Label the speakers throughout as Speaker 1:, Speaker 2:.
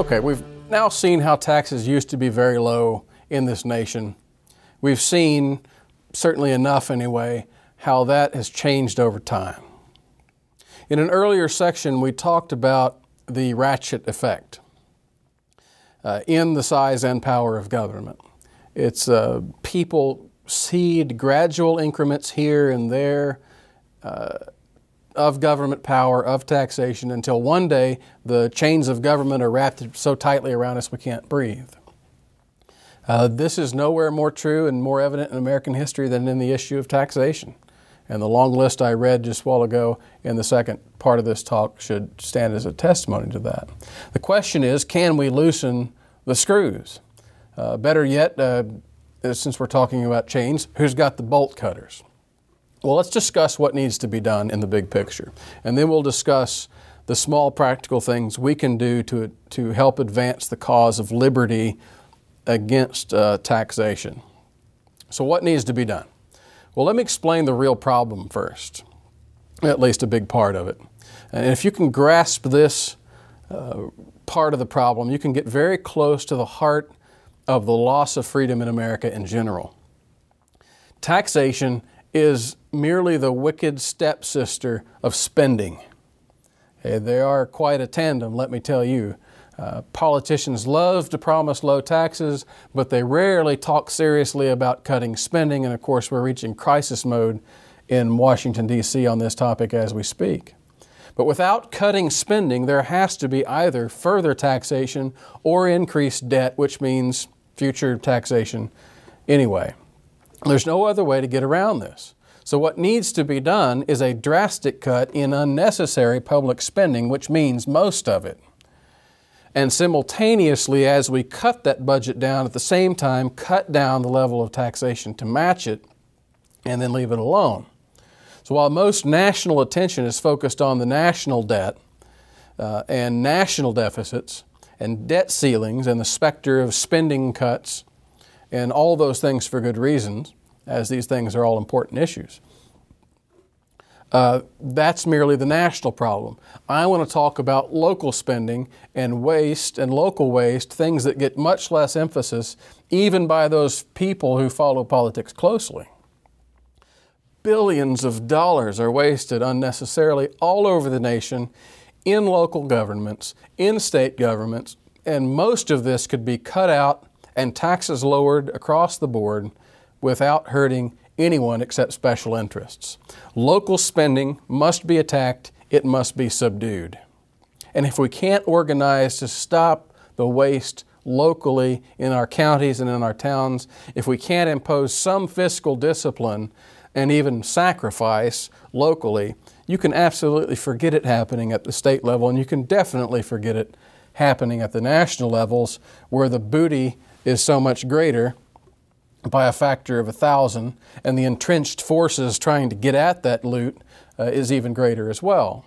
Speaker 1: Okay, we've now seen how taxes used to be very low in this nation. We've seen, certainly enough anyway, how that has changed over time. In an earlier section, we talked about the ratchet effect uh, in the size and power of government. It's uh, people cede gradual increments here and there. Uh, of government power, of taxation, until one day the chains of government are wrapped so tightly around us we can't breathe. Uh, this is nowhere more true and more evident in American history than in the issue of taxation. And the long list I read just a while ago in the second part of this talk should stand as a testimony to that. The question is can we loosen the screws? Uh, better yet, uh, since we're talking about chains, who's got the bolt cutters? Well, let's discuss what needs to be done in the big picture. And then we'll discuss the small practical things we can do to, to help advance the cause of liberty against uh, taxation. So, what needs to be done? Well, let me explain the real problem first, at least a big part of it. And if you can grasp this uh, part of the problem, you can get very close to the heart of the loss of freedom in America in general. Taxation is merely the wicked stepsister of spending. They are quite a tandem, let me tell you. Uh, politicians love to promise low taxes, but they rarely talk seriously about cutting spending, and of course, we're reaching crisis mode in Washington, D.C. on this topic as we speak. But without cutting spending, there has to be either further taxation or increased debt, which means future taxation anyway. There's no other way to get around this. So, what needs to be done is a drastic cut in unnecessary public spending, which means most of it. And simultaneously, as we cut that budget down, at the same time, cut down the level of taxation to match it and then leave it alone. So, while most national attention is focused on the national debt uh, and national deficits and debt ceilings and the specter of spending cuts and all those things for good reasons, as these things are all important issues. Uh, that's merely the national problem. I want to talk about local spending and waste and local waste, things that get much less emphasis even by those people who follow politics closely. Billions of dollars are wasted unnecessarily all over the nation in local governments, in state governments, and most of this could be cut out and taxes lowered across the board without hurting anyone except special interests. Local spending must be attacked, it must be subdued. And if we can't organize to stop the waste locally in our counties and in our towns, if we can't impose some fiscal discipline and even sacrifice locally, you can absolutely forget it happening at the state level, and you can definitely forget it happening at the national levels where the booty is so much greater by a factor of a thousand, and the entrenched forces trying to get at that loot uh, is even greater as well.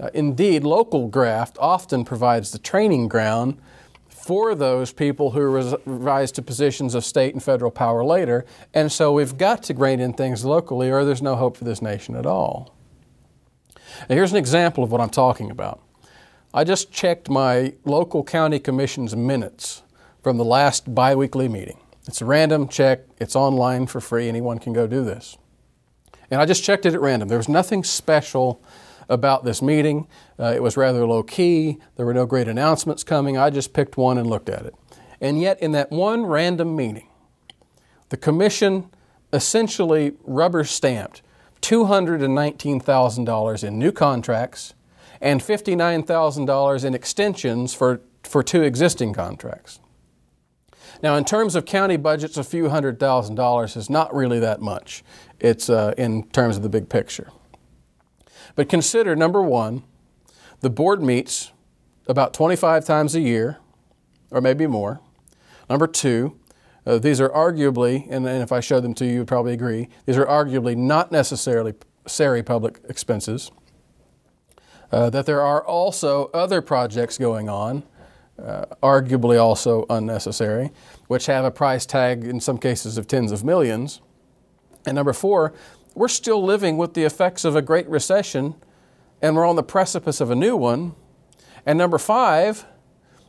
Speaker 1: Uh, indeed, local graft often provides the training ground for those people who rise to positions of state and federal power later, and so we've got to rein in things locally, or there's no hope for this nation at all. Now, here's an example of what I'm talking about. I just checked my local county commission's minutes from the last biweekly meeting. It's a random check, it's online for free, anyone can go do this. And I just checked it at random. There was nothing special about this meeting. Uh, it was rather low key, there were no great announcements coming. I just picked one and looked at it. And yet, in that one random meeting, the commission essentially rubber stamped $219,000 in new contracts and $59,000 in extensions for, for two existing contracts. Now, in terms of county budgets, a few hundred thousand dollars is not really that much. It's uh, in terms of the big picture. But consider number one, the board meets about 25 times a year, or maybe more. Number two, uh, these are arguably, and, and, if I show them to you, you'd probably agree, these are arguably not necessarily necessary public expenses. Uh, that there are also other projects going on uh, arguably also unnecessary, which have a price tag in some cases of tens of millions. And number four, we're still living with the effects of a great recession and we're on the precipice of a new one. And number five,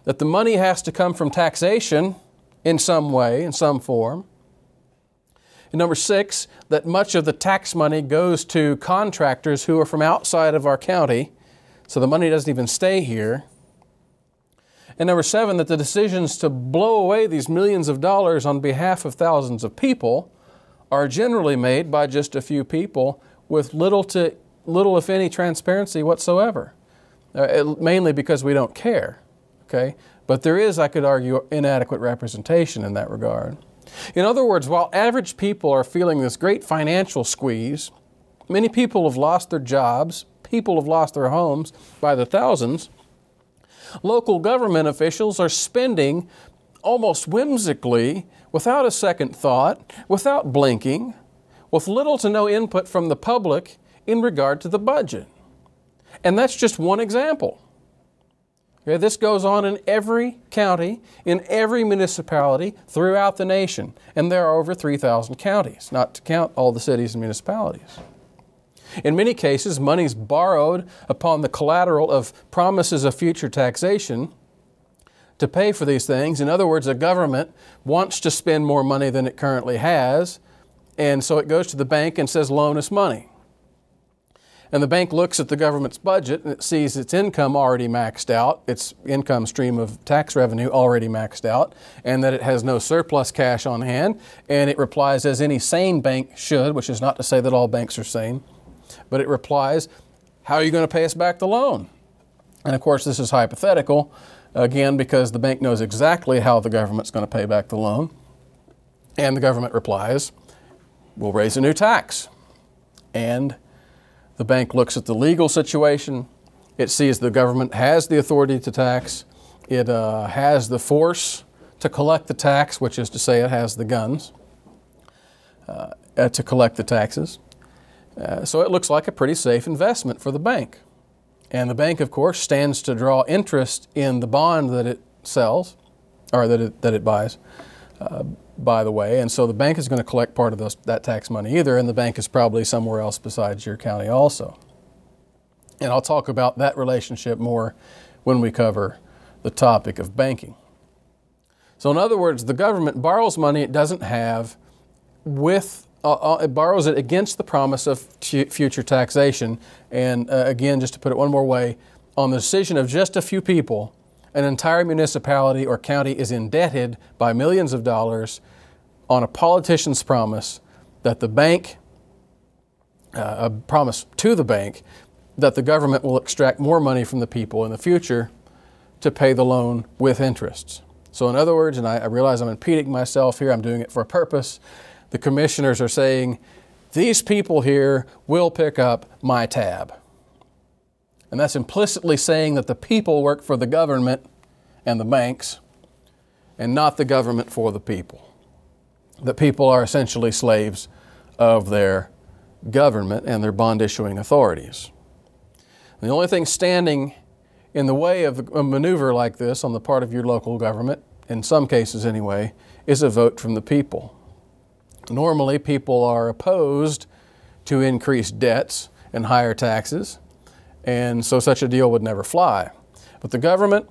Speaker 1: that the money has to come from taxation in some way, in some form. And number six, that much of the tax money goes to contractors who are from outside of our county, so the money doesn't even stay here. And number seven, that the decisions to blow away these millions of dollars on behalf of thousands of people are generally made by just a few people with little to little, if any, transparency whatsoever. Uh, mainly because we don't care. Okay, but there is, I could argue, inadequate representation in that regard. In other words, while average people are feeling this great financial squeeze, many people have lost their jobs, people have lost their homes by the thousands. Local government officials are spending almost whimsically, without a second thought, without blinking, with little to no input from the public in regard to the budget. And that's just one example. Okay, this goes on in every county, in every municipality throughout the nation. And there are over 3,000 counties, not to count all the cities and municipalities. In many cases, money is borrowed upon the collateral of promises of future taxation to pay for these things. In other words, a government wants to spend more money than it currently has, and so it goes to the bank and says, loan us money. And the bank looks at the government's budget and it sees its income already maxed out, its income stream of tax revenue already maxed out, and that it has no surplus cash on hand. And it replies, as any sane bank should, which is not to say that all banks are sane, but it replies, How are you going to pay us back the loan? And of course, this is hypothetical, again, because the bank knows exactly how the government's going to pay back the loan. And the government replies, We'll raise a new tax. And the bank looks at the legal situation. It sees the government has the authority to tax. It uh, has the force to collect the tax, which is to say, it has the guns uh, to collect the taxes. Uh, so it looks like a pretty safe investment for the bank. And the bank, of course, stands to draw interest in the bond that it sells or that it, that it buys. Uh, by the way. And so the bank is going to collect part of those, that tax money either, and the bank is probably somewhere else besides your county also. And I'll talk about that relationship more when we cover the topic of banking. So, in other words, the government borrows money it doesn't have with uh, uh it borrows it against the promise of future taxation. And uh, again, just to put it one more way, on the decision of just a few people, an entire municipality or county is indebted by millions of dollars on a politician's promise that the bank, uh, a promise to the bank, that the government will extract more money from the people in the future to pay the loan with interests. So, in other words, and I, I realize I'm impeding myself here, I'm doing it for a purpose. The commissioners are saying, these people here will pick up my tab. And that's implicitly saying that the people work for the government and the banks, and not the government for the people. The people are essentially slaves of their government and their bond issuing authorities. The only thing standing in the way of a maneuver like this on the part of your local government, in some cases anyway, is a vote from the people. Normally, people are opposed to increased debts and higher taxes and so such a deal would never fly. But the government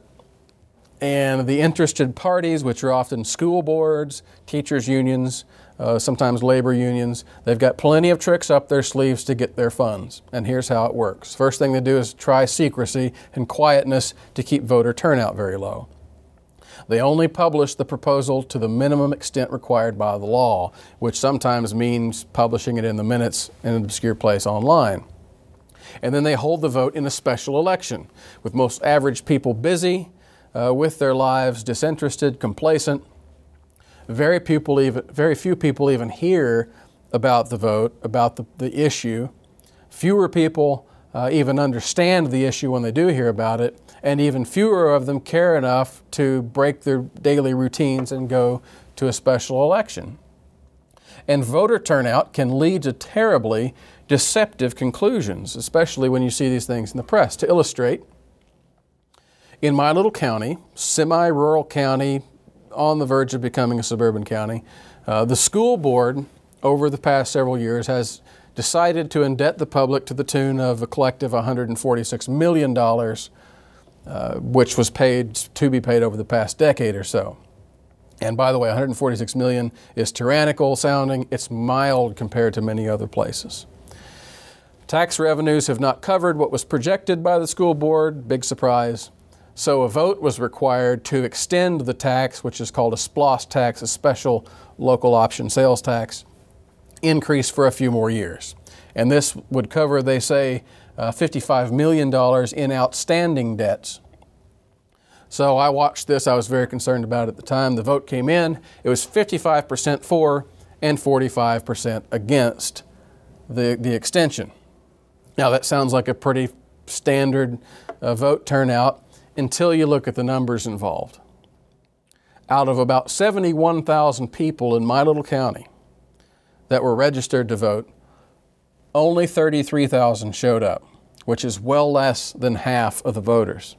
Speaker 1: and the interested parties, which are often school boards, teachers' unions, uh, sometimes labor unions, they've got plenty of tricks up their sleeves to get their funds. And here's how it works. First thing they do is try secrecy and quietness to keep voter turnout very low. They only publish the proposal to the minimum extent required by the law, which sometimes means publishing it in the minutes in an obscure place online and then they hold the vote in a special election, with most average people busy uh, with their lives, disinterested, complacent. Very, people even, very few people even hear about the vote, about the, the issue. Fewer people uh, even understand the issue when they do hear about it, and even fewer of them care enough to break their daily routines and go to a special election. And voter turnout can lead to terribly deceptive conclusions, especially when you see these things in the press. To illustrate, in my little county, semi rural county, on the verge of becoming a suburban county, uh, the school board over the past several years has decided to indebt the public to the tune of a collective $146 million uh, which was paid to be paid over the past decade or so. And by the way, 146 million is tyrannical sounding. It's mild compared to many other places. Tax revenues have not covered what was projected by the school board, big surprise. So a vote was required to extend the tax, which is called a SPLOST tax, a special local option sales tax, increase for a few more years. And this would cover, they say, $55 million in outstanding debts. So I watched this. I was very concerned about it at the time. The vote came in. It was 55% for and 45% against the, the extension. Now, that sounds like a pretty standard uh, vote turnout until you look at the numbers involved. Out of about 71,000 people in my little county that were registered to vote, only 33,000 showed up, which is well less than half of the voters.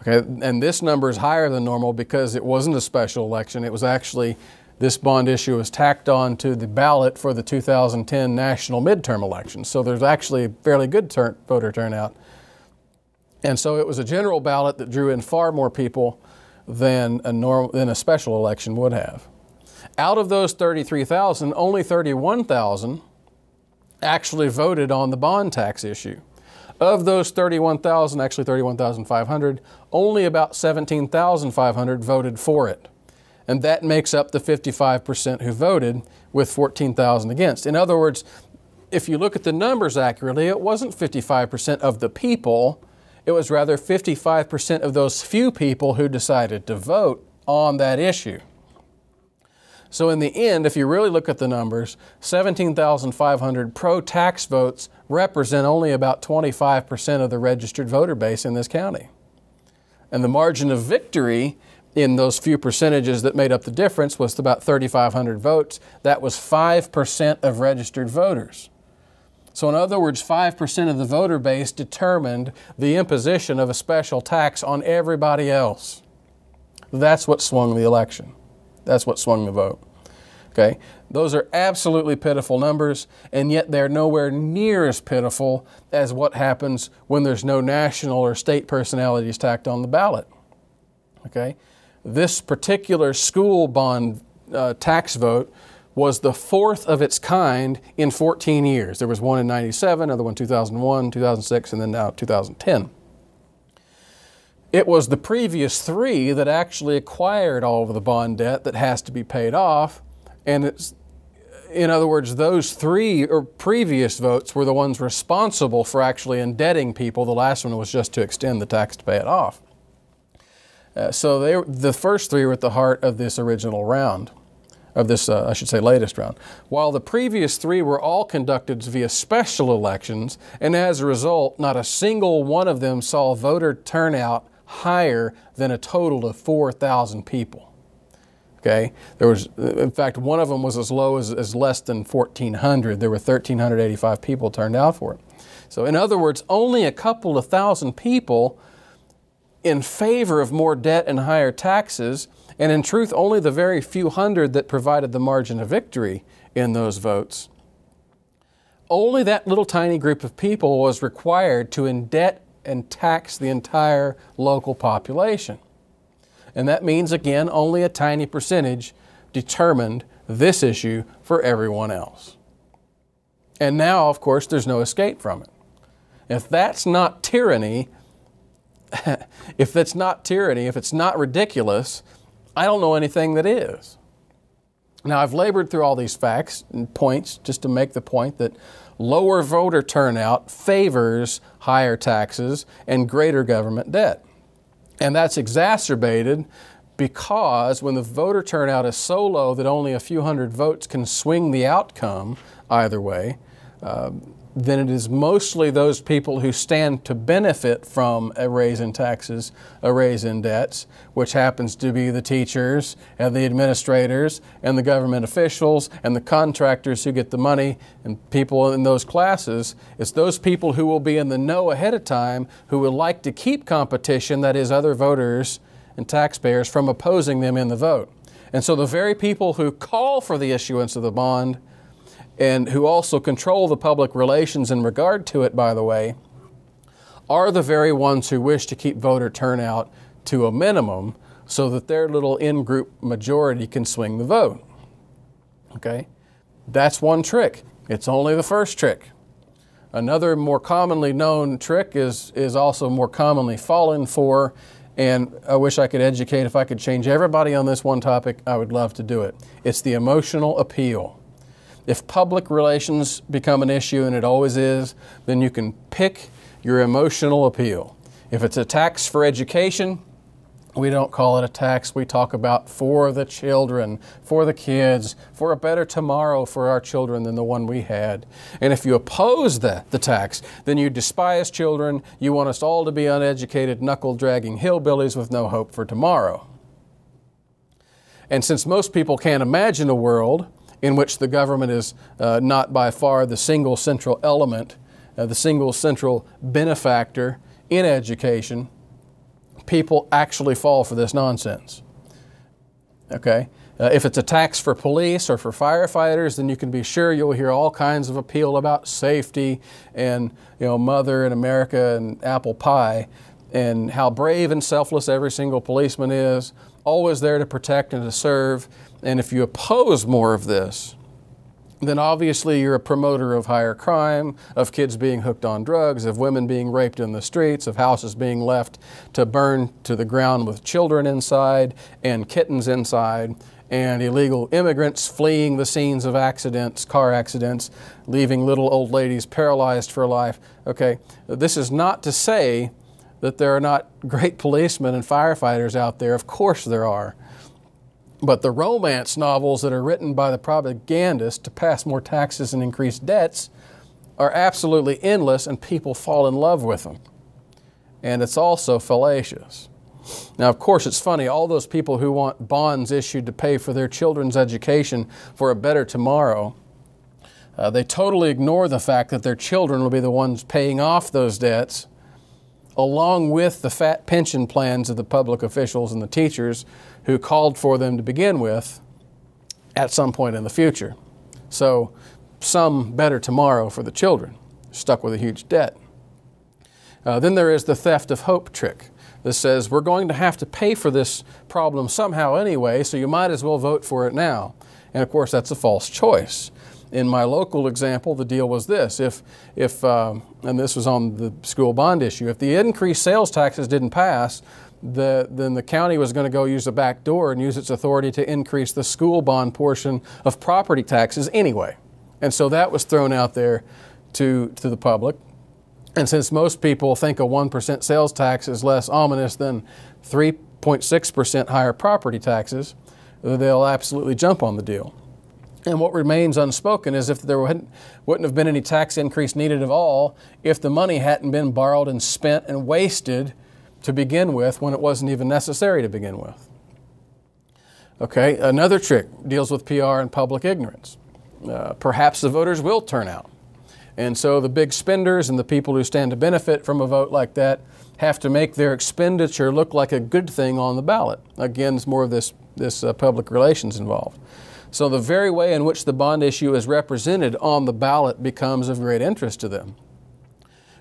Speaker 1: Okay, and this number is higher than normal because it wasn't a special election. It was actually this bond issue was tacked on to the ballot for the 2010 national midterm elections. So there's actually a fairly good voter turnout. And so it was a general ballot that drew in far more people than a, norm, than a special election would have. Out of those 33,000, only 31,000 actually voted on the bond tax issue. Of those 31,000, actually 31,500, only about 17,500 voted for it and that makes up the 55% who voted with 14,000 against. In other words, if you look at the numbers accurately, it wasn't 55% of the people, it was rather 55% of those few people who decided to vote on that issue. So, in the end, if you really look at the numbers, 17,500 pro tax votes represent only about 25% of the registered voter base in this county. And the margin of victory in those few percentages that made up the difference was about 3,500 votes. That was 5% of registered voters. So, in other words, 5% of the voter base determined the imposition of a special tax on everybody else. That's what swung the election. That's what swung the vote. Okay? Those are absolutely pitiful numbers, and yet they're nowhere near as pitiful as what happens when there's no national or state personalities tacked on the ballot. Okay? this particular school bond uh, tax vote was the fourth of its kind in 14 years. There was one in 97, another one 2001, 2006, and then now 2010. It was the previous three that actually acquired all of the bond debt that has to be paid off, and it's in other words, those three or previous votes were the ones responsible for actually indebting people. The last one was just to extend the tax to pay it off. Uh, so they, the first three were at the heart of this original round, of this, uh, I should say, latest round. While the previous three were all conducted via special elections, and as a result, not a single one of them saw voter turnout higher than a total of 4,000 people. Okay, there was, in fact, one of them was as low as, as less than 1,400. There were 1,385 people turned out for it. So, in other words, only a couple of thousand people in favor of more debt and higher taxes, and in truth, only the very few hundred that provided the margin of victory in those votes. Only that little tiny group of people was required to indebt and tax the entire local population. And that means, again, only a tiny percentage determined this issue for everyone else. And now, of course, there's no escape from it. If that's not tyranny, if that's not tyranny, if it's not ridiculous, I don't know anything that is. Now, I've labored through all these facts and points just to make the point that lower voter turnout favors higher taxes and greater government debt. And that's exacerbated because when the voter turnout is so low that only a few hundred votes can swing the outcome either way, uh, then it is mostly those people who stand to benefit from a raise in taxes, a raise in debts, which happens to be the teachers and the administrators and the government officials and the contractors who get the money and people in those classes. It's those people who will be in the know ahead of time who would like to keep competition, that is, other voters and taxpayers, from opposing them in the vote. And so the very people who call for the issuance of the bond and who also control the public relations in regard to it, by the way, are the very ones who wish to keep voter turnout to a minimum so that their little in group majority can swing the vote. Okay? That's one trick. It's only the first trick. Another more commonly known trick is, is also more commonly fallen for, and I wish I could educate. If I could change everybody on this one topic, I would love to do it. It's the emotional appeal. If public relations become an issue, and it always is, then you can pick your emotional appeal. If it's a tax for education, we don't call it a tax. We talk about for the children, for the kids, for a better tomorrow for our children than the one we had. And if you oppose the, the tax, then you despise children. You want us all to be uneducated, knuckle dragging hillbillies with no hope for tomorrow. And since most people can't imagine a world in which the government is uh, not by far the single central element, uh, the single central benefactor in education, people actually fall for this nonsense. Okay? Uh, if it's a tax for police or for firefighters, then you can be sure you'll hear all kinds of appeal about safety and you know mother and America and apple pie and how brave and selfless every single policeman is, always there to protect and to serve. And if you oppose more of this, then obviously you're a promoter of higher crime, of kids being hooked on drugs, of women being raped in the streets, of houses being left to burn to the ground with children inside and kittens inside, and illegal immigrants fleeing the scenes of accidents, car accidents, leaving little old ladies paralyzed for life. Okay, this is not to say that there are not great policemen and firefighters out there. Of course there are. But the romance novels that are written by the propagandists to pass more taxes and increase debts are absolutely endless, and people fall in love with them. And it's also fallacious. Now, of course, it's funny, all those people who want bonds issued to pay for their children's education for a better tomorrow, uh, they totally ignore the fact that their children will be the ones paying off those debts, along with the fat pension plans of the public officials and the teachers who called for them to begin with at some point in the future. So, some better tomorrow for the children, stuck with a huge debt. Uh, then there is the theft of hope trick. This says we're going to have to pay for this problem somehow anyway, so you might as well vote for it now. And of course, that's a false choice. In my local example, the deal was this: if, if, uh, and this was on the school bond issue, if the increased sales taxes didn't pass, the, then the county was going to go use the back door and use its authority to increase the school bond portion of property taxes anyway. And so that was thrown out there to, to the public. And since most people think a 1% sales tax is less ominous than 3.6% higher property taxes, they'll absolutely jump on the deal. And what remains unspoken is if there wouldn't, wouldn't have been any tax increase needed at all if the money hadn't been borrowed and spent and wasted to begin with when it wasn't even necessary to begin with. Okay, another trick deals with PR and public ignorance. Uh, perhaps the voters will turn out. And so the big spenders and the people who stand to benefit from a vote like that have to make their expenditure look like a good thing on the ballot. Again, it's more of this, this uh, public relations involved. So the very way in which the bond issue is represented on the ballot becomes of great interest to them.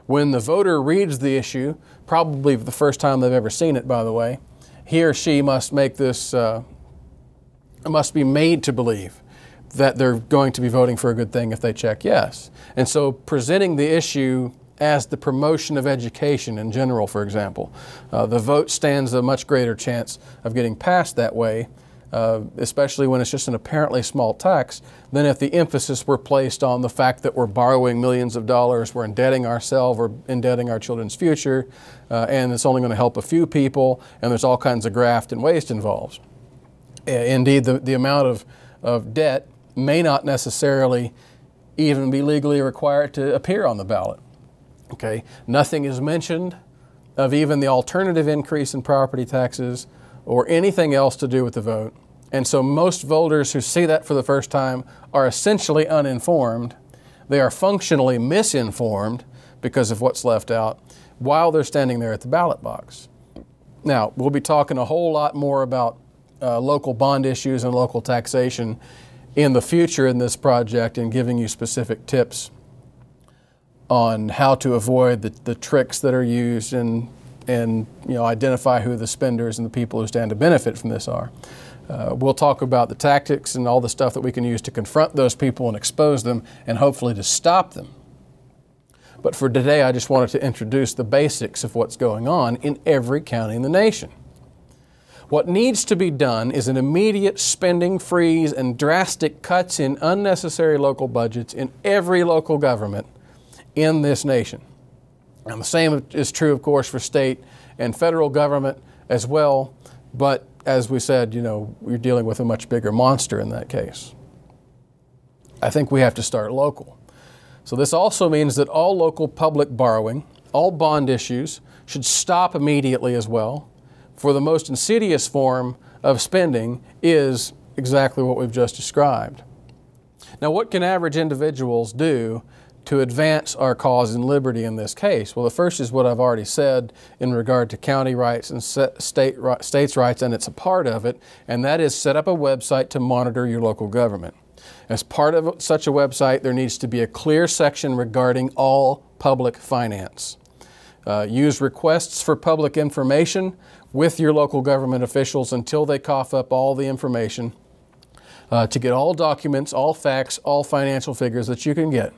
Speaker 1: When the voter reads the issue, probably the first time they've ever seen it, by the way, he or she must make this, uh, must be made to believe that they're going to be voting for a good thing if they check yes. And so presenting the issue as the promotion of education in general, for example, uh, the vote stands a much greater chance of getting passed that way uh, especially when it's just an apparently small tax, than if the emphasis were placed on the fact that we're borrowing millions of dollars, we're indebting ourselves, we're indebting our children's future, uh, and it's only going to help a few people, and there's all kinds of graft and waste involved. Indeed, the, the amount of, of debt may not necessarily even be legally required to appear on the ballot. Okay, nothing is mentioned of even the alternative increase in property taxes or anything else to do with the vote. And so most voters who see that for the first time are essentially uninformed. They are functionally misinformed because of what's left out while they're standing there at the ballot box. Now, we'll be talking a whole lot more about uh, local bond issues and local taxation in the future in this project and giving you specific tips on how to avoid the, the tricks that are used and, and you know, identify who the spenders and the people who stand to benefit from this are. Uh, we'll talk about the tactics and all the stuff that we can use to confront those people and expose them and hopefully to stop them. But for today, I just wanted to introduce the basics of what's going on in every county in the nation. What needs to be done is an immediate spending freeze and drastic cuts in unnecessary local budgets in every local government in this nation. And the same is true, of course, for state and federal government as well. But as we said, you know, we're dealing with a much bigger monster in that case. I think we have to start local. So this also means that all local public borrowing, all bond issues, should stop immediately as well. For the most insidious form of spending is exactly what we've just described. Now, what can average individuals do to advance our cause and liberty in this case? Well, the first is what I've already said in regard to county rights and state states' rights, and it's a part of it, and that is set up a website to monitor your local government. As part of such a website, there needs to be a clear section regarding all public finance. Uh, use requests for public information with your local government officials until they cough up all the information uh, to get all documents, all facts, all financial figures that you can get.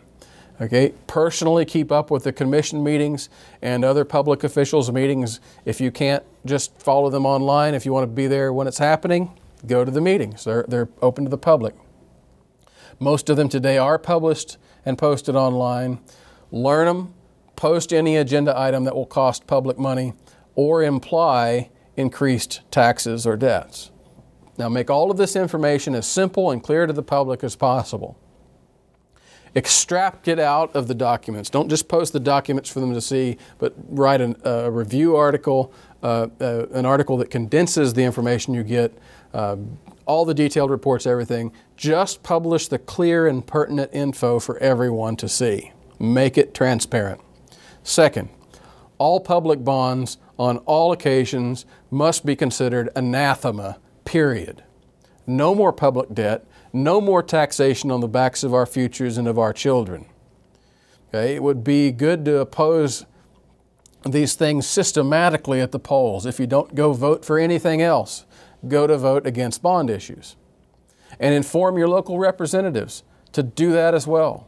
Speaker 1: Okay, personally keep up with the commission meetings and other public officials' meetings. If you can't just follow them online, if you want to be there when it's happening, go to the meetings. They're, they're open to the public. Most of them today are published and posted online. Learn them, post any agenda item that will cost public money or imply increased taxes or debts. Now, make all of this information as simple and clear to the public as possible extract it out of the documents. Don't just post the documents for them to see, but write an, a review article, uh, uh, an article that condenses the information you get, uh, all the detailed reports, everything. Just publish the clear and pertinent info for everyone to see. Make it transparent. Second, all public bonds on all occasions must be considered anathema, period. No more public debt no more taxation on the backs of our futures and of our children. Okay? It would be good to oppose these things systematically at the polls. If you don't go vote for anything else, go to vote against bond issues. And inform your local representatives to do that as well.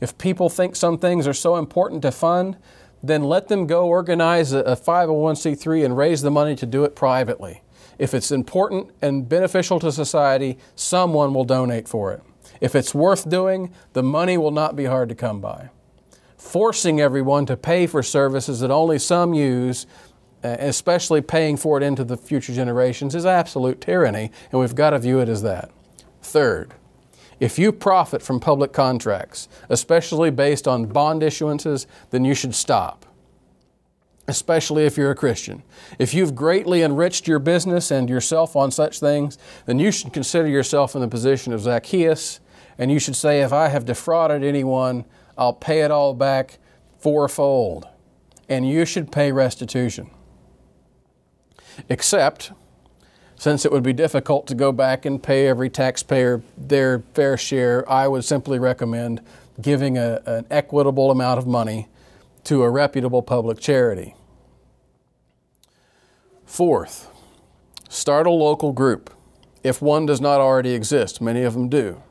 Speaker 1: If people think some things are so important to fund, then let them go organize a 501c3 and raise the money to do it privately. If it's important and beneficial to society, someone will donate for it. If it's worth doing, the money will not be hard to come by. Forcing everyone to pay for services that only some use, uh, especially paying for it into the future generations, is absolute tyranny, and we've got to view it as that. Third, if you profit from public contracts, especially based on bond issuances, then you should stop especially if you're a Christian. If you've greatly enriched your business and yourself on such things, then you should consider yourself in the position of Zacchaeus, and you should say, If I have defrauded anyone, I'll pay it all back fourfold. And you should pay restitution. Except, since it would be difficult to go back and pay every taxpayer their fair share, I would simply recommend giving a, an equitable amount of money to a reputable public charity. Fourth, start a local group. If one does not already exist, many of them do.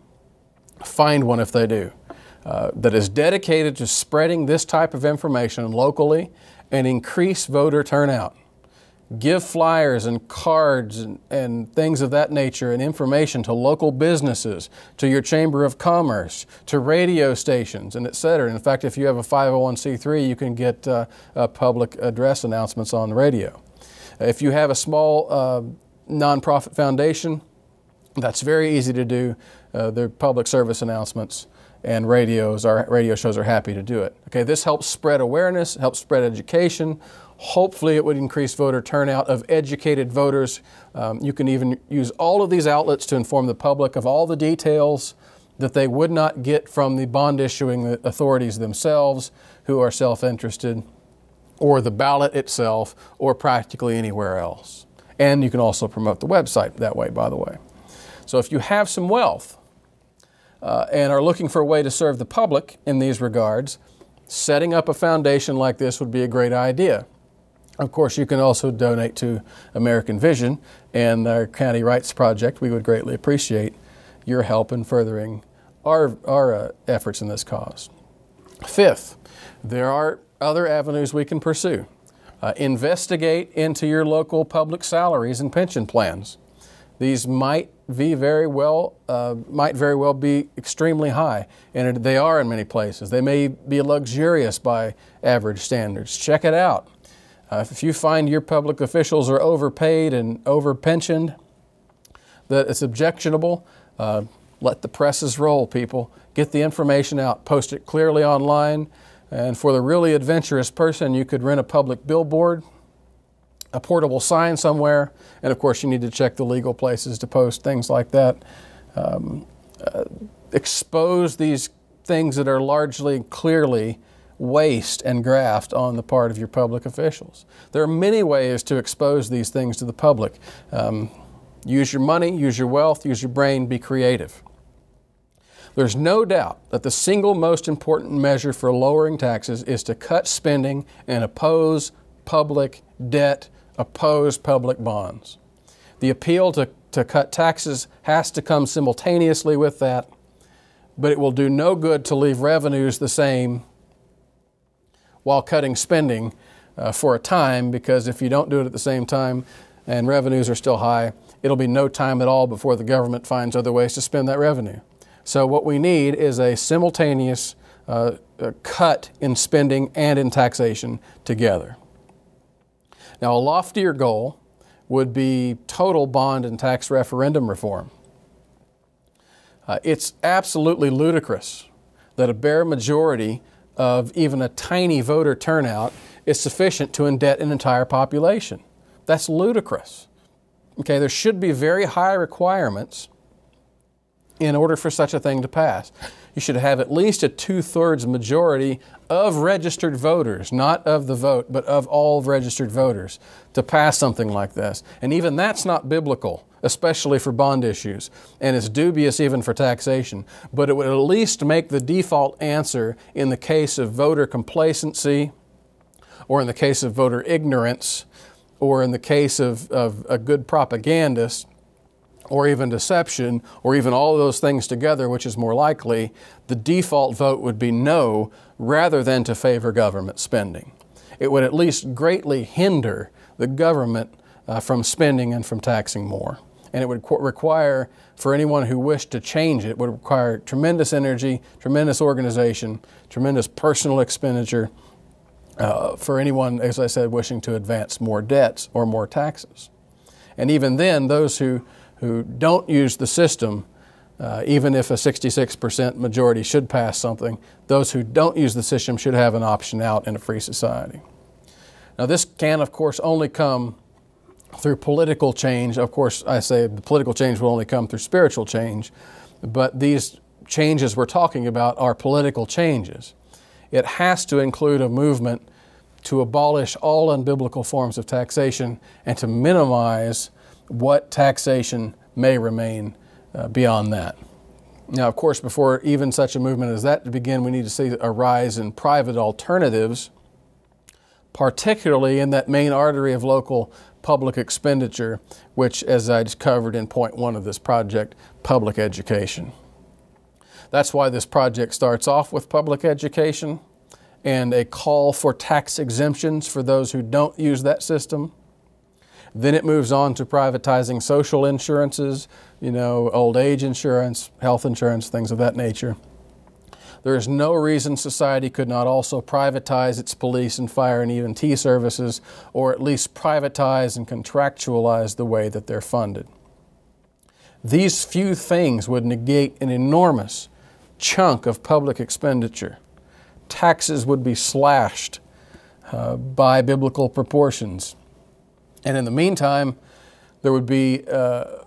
Speaker 1: Find one if they do. Uh, that is dedicated to spreading this type of information locally and increase voter turnout. Give flyers and cards and, and things of that nature and information to local businesses, to your Chamber of Commerce, to radio stations, and et cetera. In fact, if you have a 501c3, you can get uh, uh, public address announcements on the radio. If you have a small uh, nonprofit foundation, that's very easy to do. Uh, their public service announcements and radios our radio shows are happy to do it. Okay, this helps spread awareness, helps spread education. Hopefully, it would increase voter turnout of educated voters. Um, you can even use all of these outlets to inform the public of all the details that they would not get from the bond issuing authorities themselves, who are self interested or the ballot itself or practically anywhere else. And you can also promote the website that way, by the way. So if you have some wealth uh, and are looking for a way to serve the public in these regards, setting up a foundation like this would be a great idea. Of course, you can also donate to American Vision and our County Rights Project. We would greatly appreciate your help in furthering our, our uh, efforts in this cause. Fifth, there are other avenues we can pursue. Uh, investigate into your local public salaries and pension plans. These might be very well uh, might very well be extremely high, and they are in many places. They may be luxurious by average standards. Check it out. Uh, if you find your public officials are overpaid and overpensioned, that it's objectionable, uh, let the presses roll, people. Get the information out, post it clearly online. And for the really adventurous person, you could rent a public billboard, a portable sign somewhere, and of course, you need to check the legal places to post things like that. Um, uh, expose these things that are largely clearly waste and graft on the part of your public officials. There are many ways to expose these things to the public. Um, use your money, use your wealth, use your brain, be creative. There's no doubt that the single most important measure for lowering taxes is to cut spending and oppose public debt, oppose public bonds. The appeal to, to cut taxes has to come simultaneously with that, but it will do no good to leave revenues the same while cutting spending uh, for a time because if you don't do it at the same time and revenues are still high, it'll be no time at all before the government finds other ways to spend that revenue. So, what we need is a simultaneous uh, a cut in spending and in taxation together. Now, a loftier goal would be total bond and tax referendum reform. Uh, it's absolutely ludicrous that a bare majority of even a tiny voter turnout is sufficient to indebt an entire population. That's ludicrous. Okay, there should be very high requirements in order for such a thing to pass. You should have at least a two thirds majority of registered voters, not of the vote, but of all registered voters, to pass something like this. And even that's not biblical, especially for bond issues, and it's dubious even for taxation. But it would at least make the default answer in the case of voter complacency, or in the case of voter ignorance, or in the case of, of a good propagandist or even deception, or even all of those things together, which is more likely, the default vote would be no rather than to favor government spending. It would at least greatly hinder the government uh, from spending and from taxing more. And it would qu- require, for anyone who wished to change it, would require tremendous energy, tremendous organization, tremendous personal expenditure uh, for anyone, as I said, wishing to advance more debts or more taxes. And even then, those who who don't use the system, uh, even if a 66% majority should pass something, those who don't use the system should have an option out in a free society. Now, this can, of course, only come through political change. Of course, I say the political change will only come through spiritual change, but these changes we're talking about are political changes. It has to include a movement to abolish all unbiblical forms of taxation and to minimize what taxation may remain uh, beyond that. Now, of course, before even such a movement as that to begin, we need to see a rise in private alternatives, particularly in that main artery of local public expenditure, which, as I just covered in point one of this project, public education. That's why this project starts off with public education and a call for tax exemptions for those who don't use that system. Then it moves on to privatizing social insurances, you know, old age insurance, health insurance, things of that nature. There is no reason society could not also privatize its police and fire and even EMT services, or at least privatize and contractualize the way that they're funded. These few things would negate an enormous chunk of public expenditure. Taxes would be slashed uh, by biblical proportions. And in the meantime, there would be uh,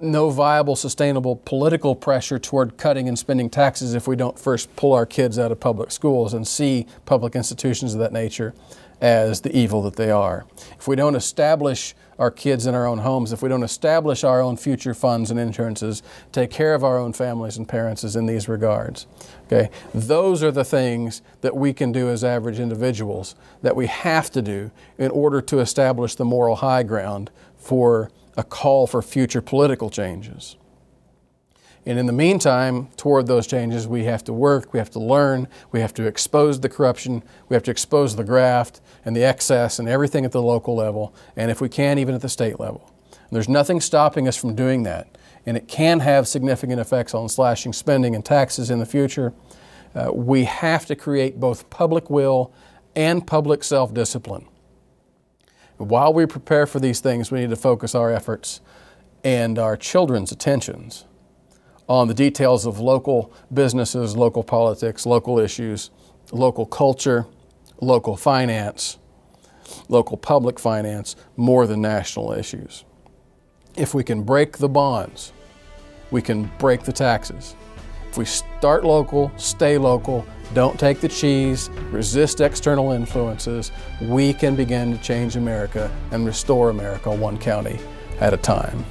Speaker 1: no viable, sustainable political pressure toward cutting and spending taxes if we don't first pull our kids out of public schools and see public institutions of that nature as the evil that they are. If we don't establish our kids in our own homes, if we don't establish our own future funds and insurances, take care of our own families and parents in these regards. Okay, those are the things that we can do as average individuals that we have to do in order to establish the moral high ground for a call for future political changes. And in the meantime, toward those changes, we have to work, we have to learn, we have to expose the corruption, we have to expose the graft and the excess and everything at the local level, and if we can, even at the state level. And there's nothing stopping us from doing that. And it can have significant effects on slashing spending and taxes in the future. Uh, we have to create both public will and public self discipline. While we prepare for these things, we need to focus our efforts and our children's attentions on the details of local businesses, local politics, local issues, local culture, local finance, local public finance, more than national issues. If we can break the bonds, we can break the taxes. If we start local, stay local, don't take the cheese, resist external influences, we can begin to change America and restore America one county at a time.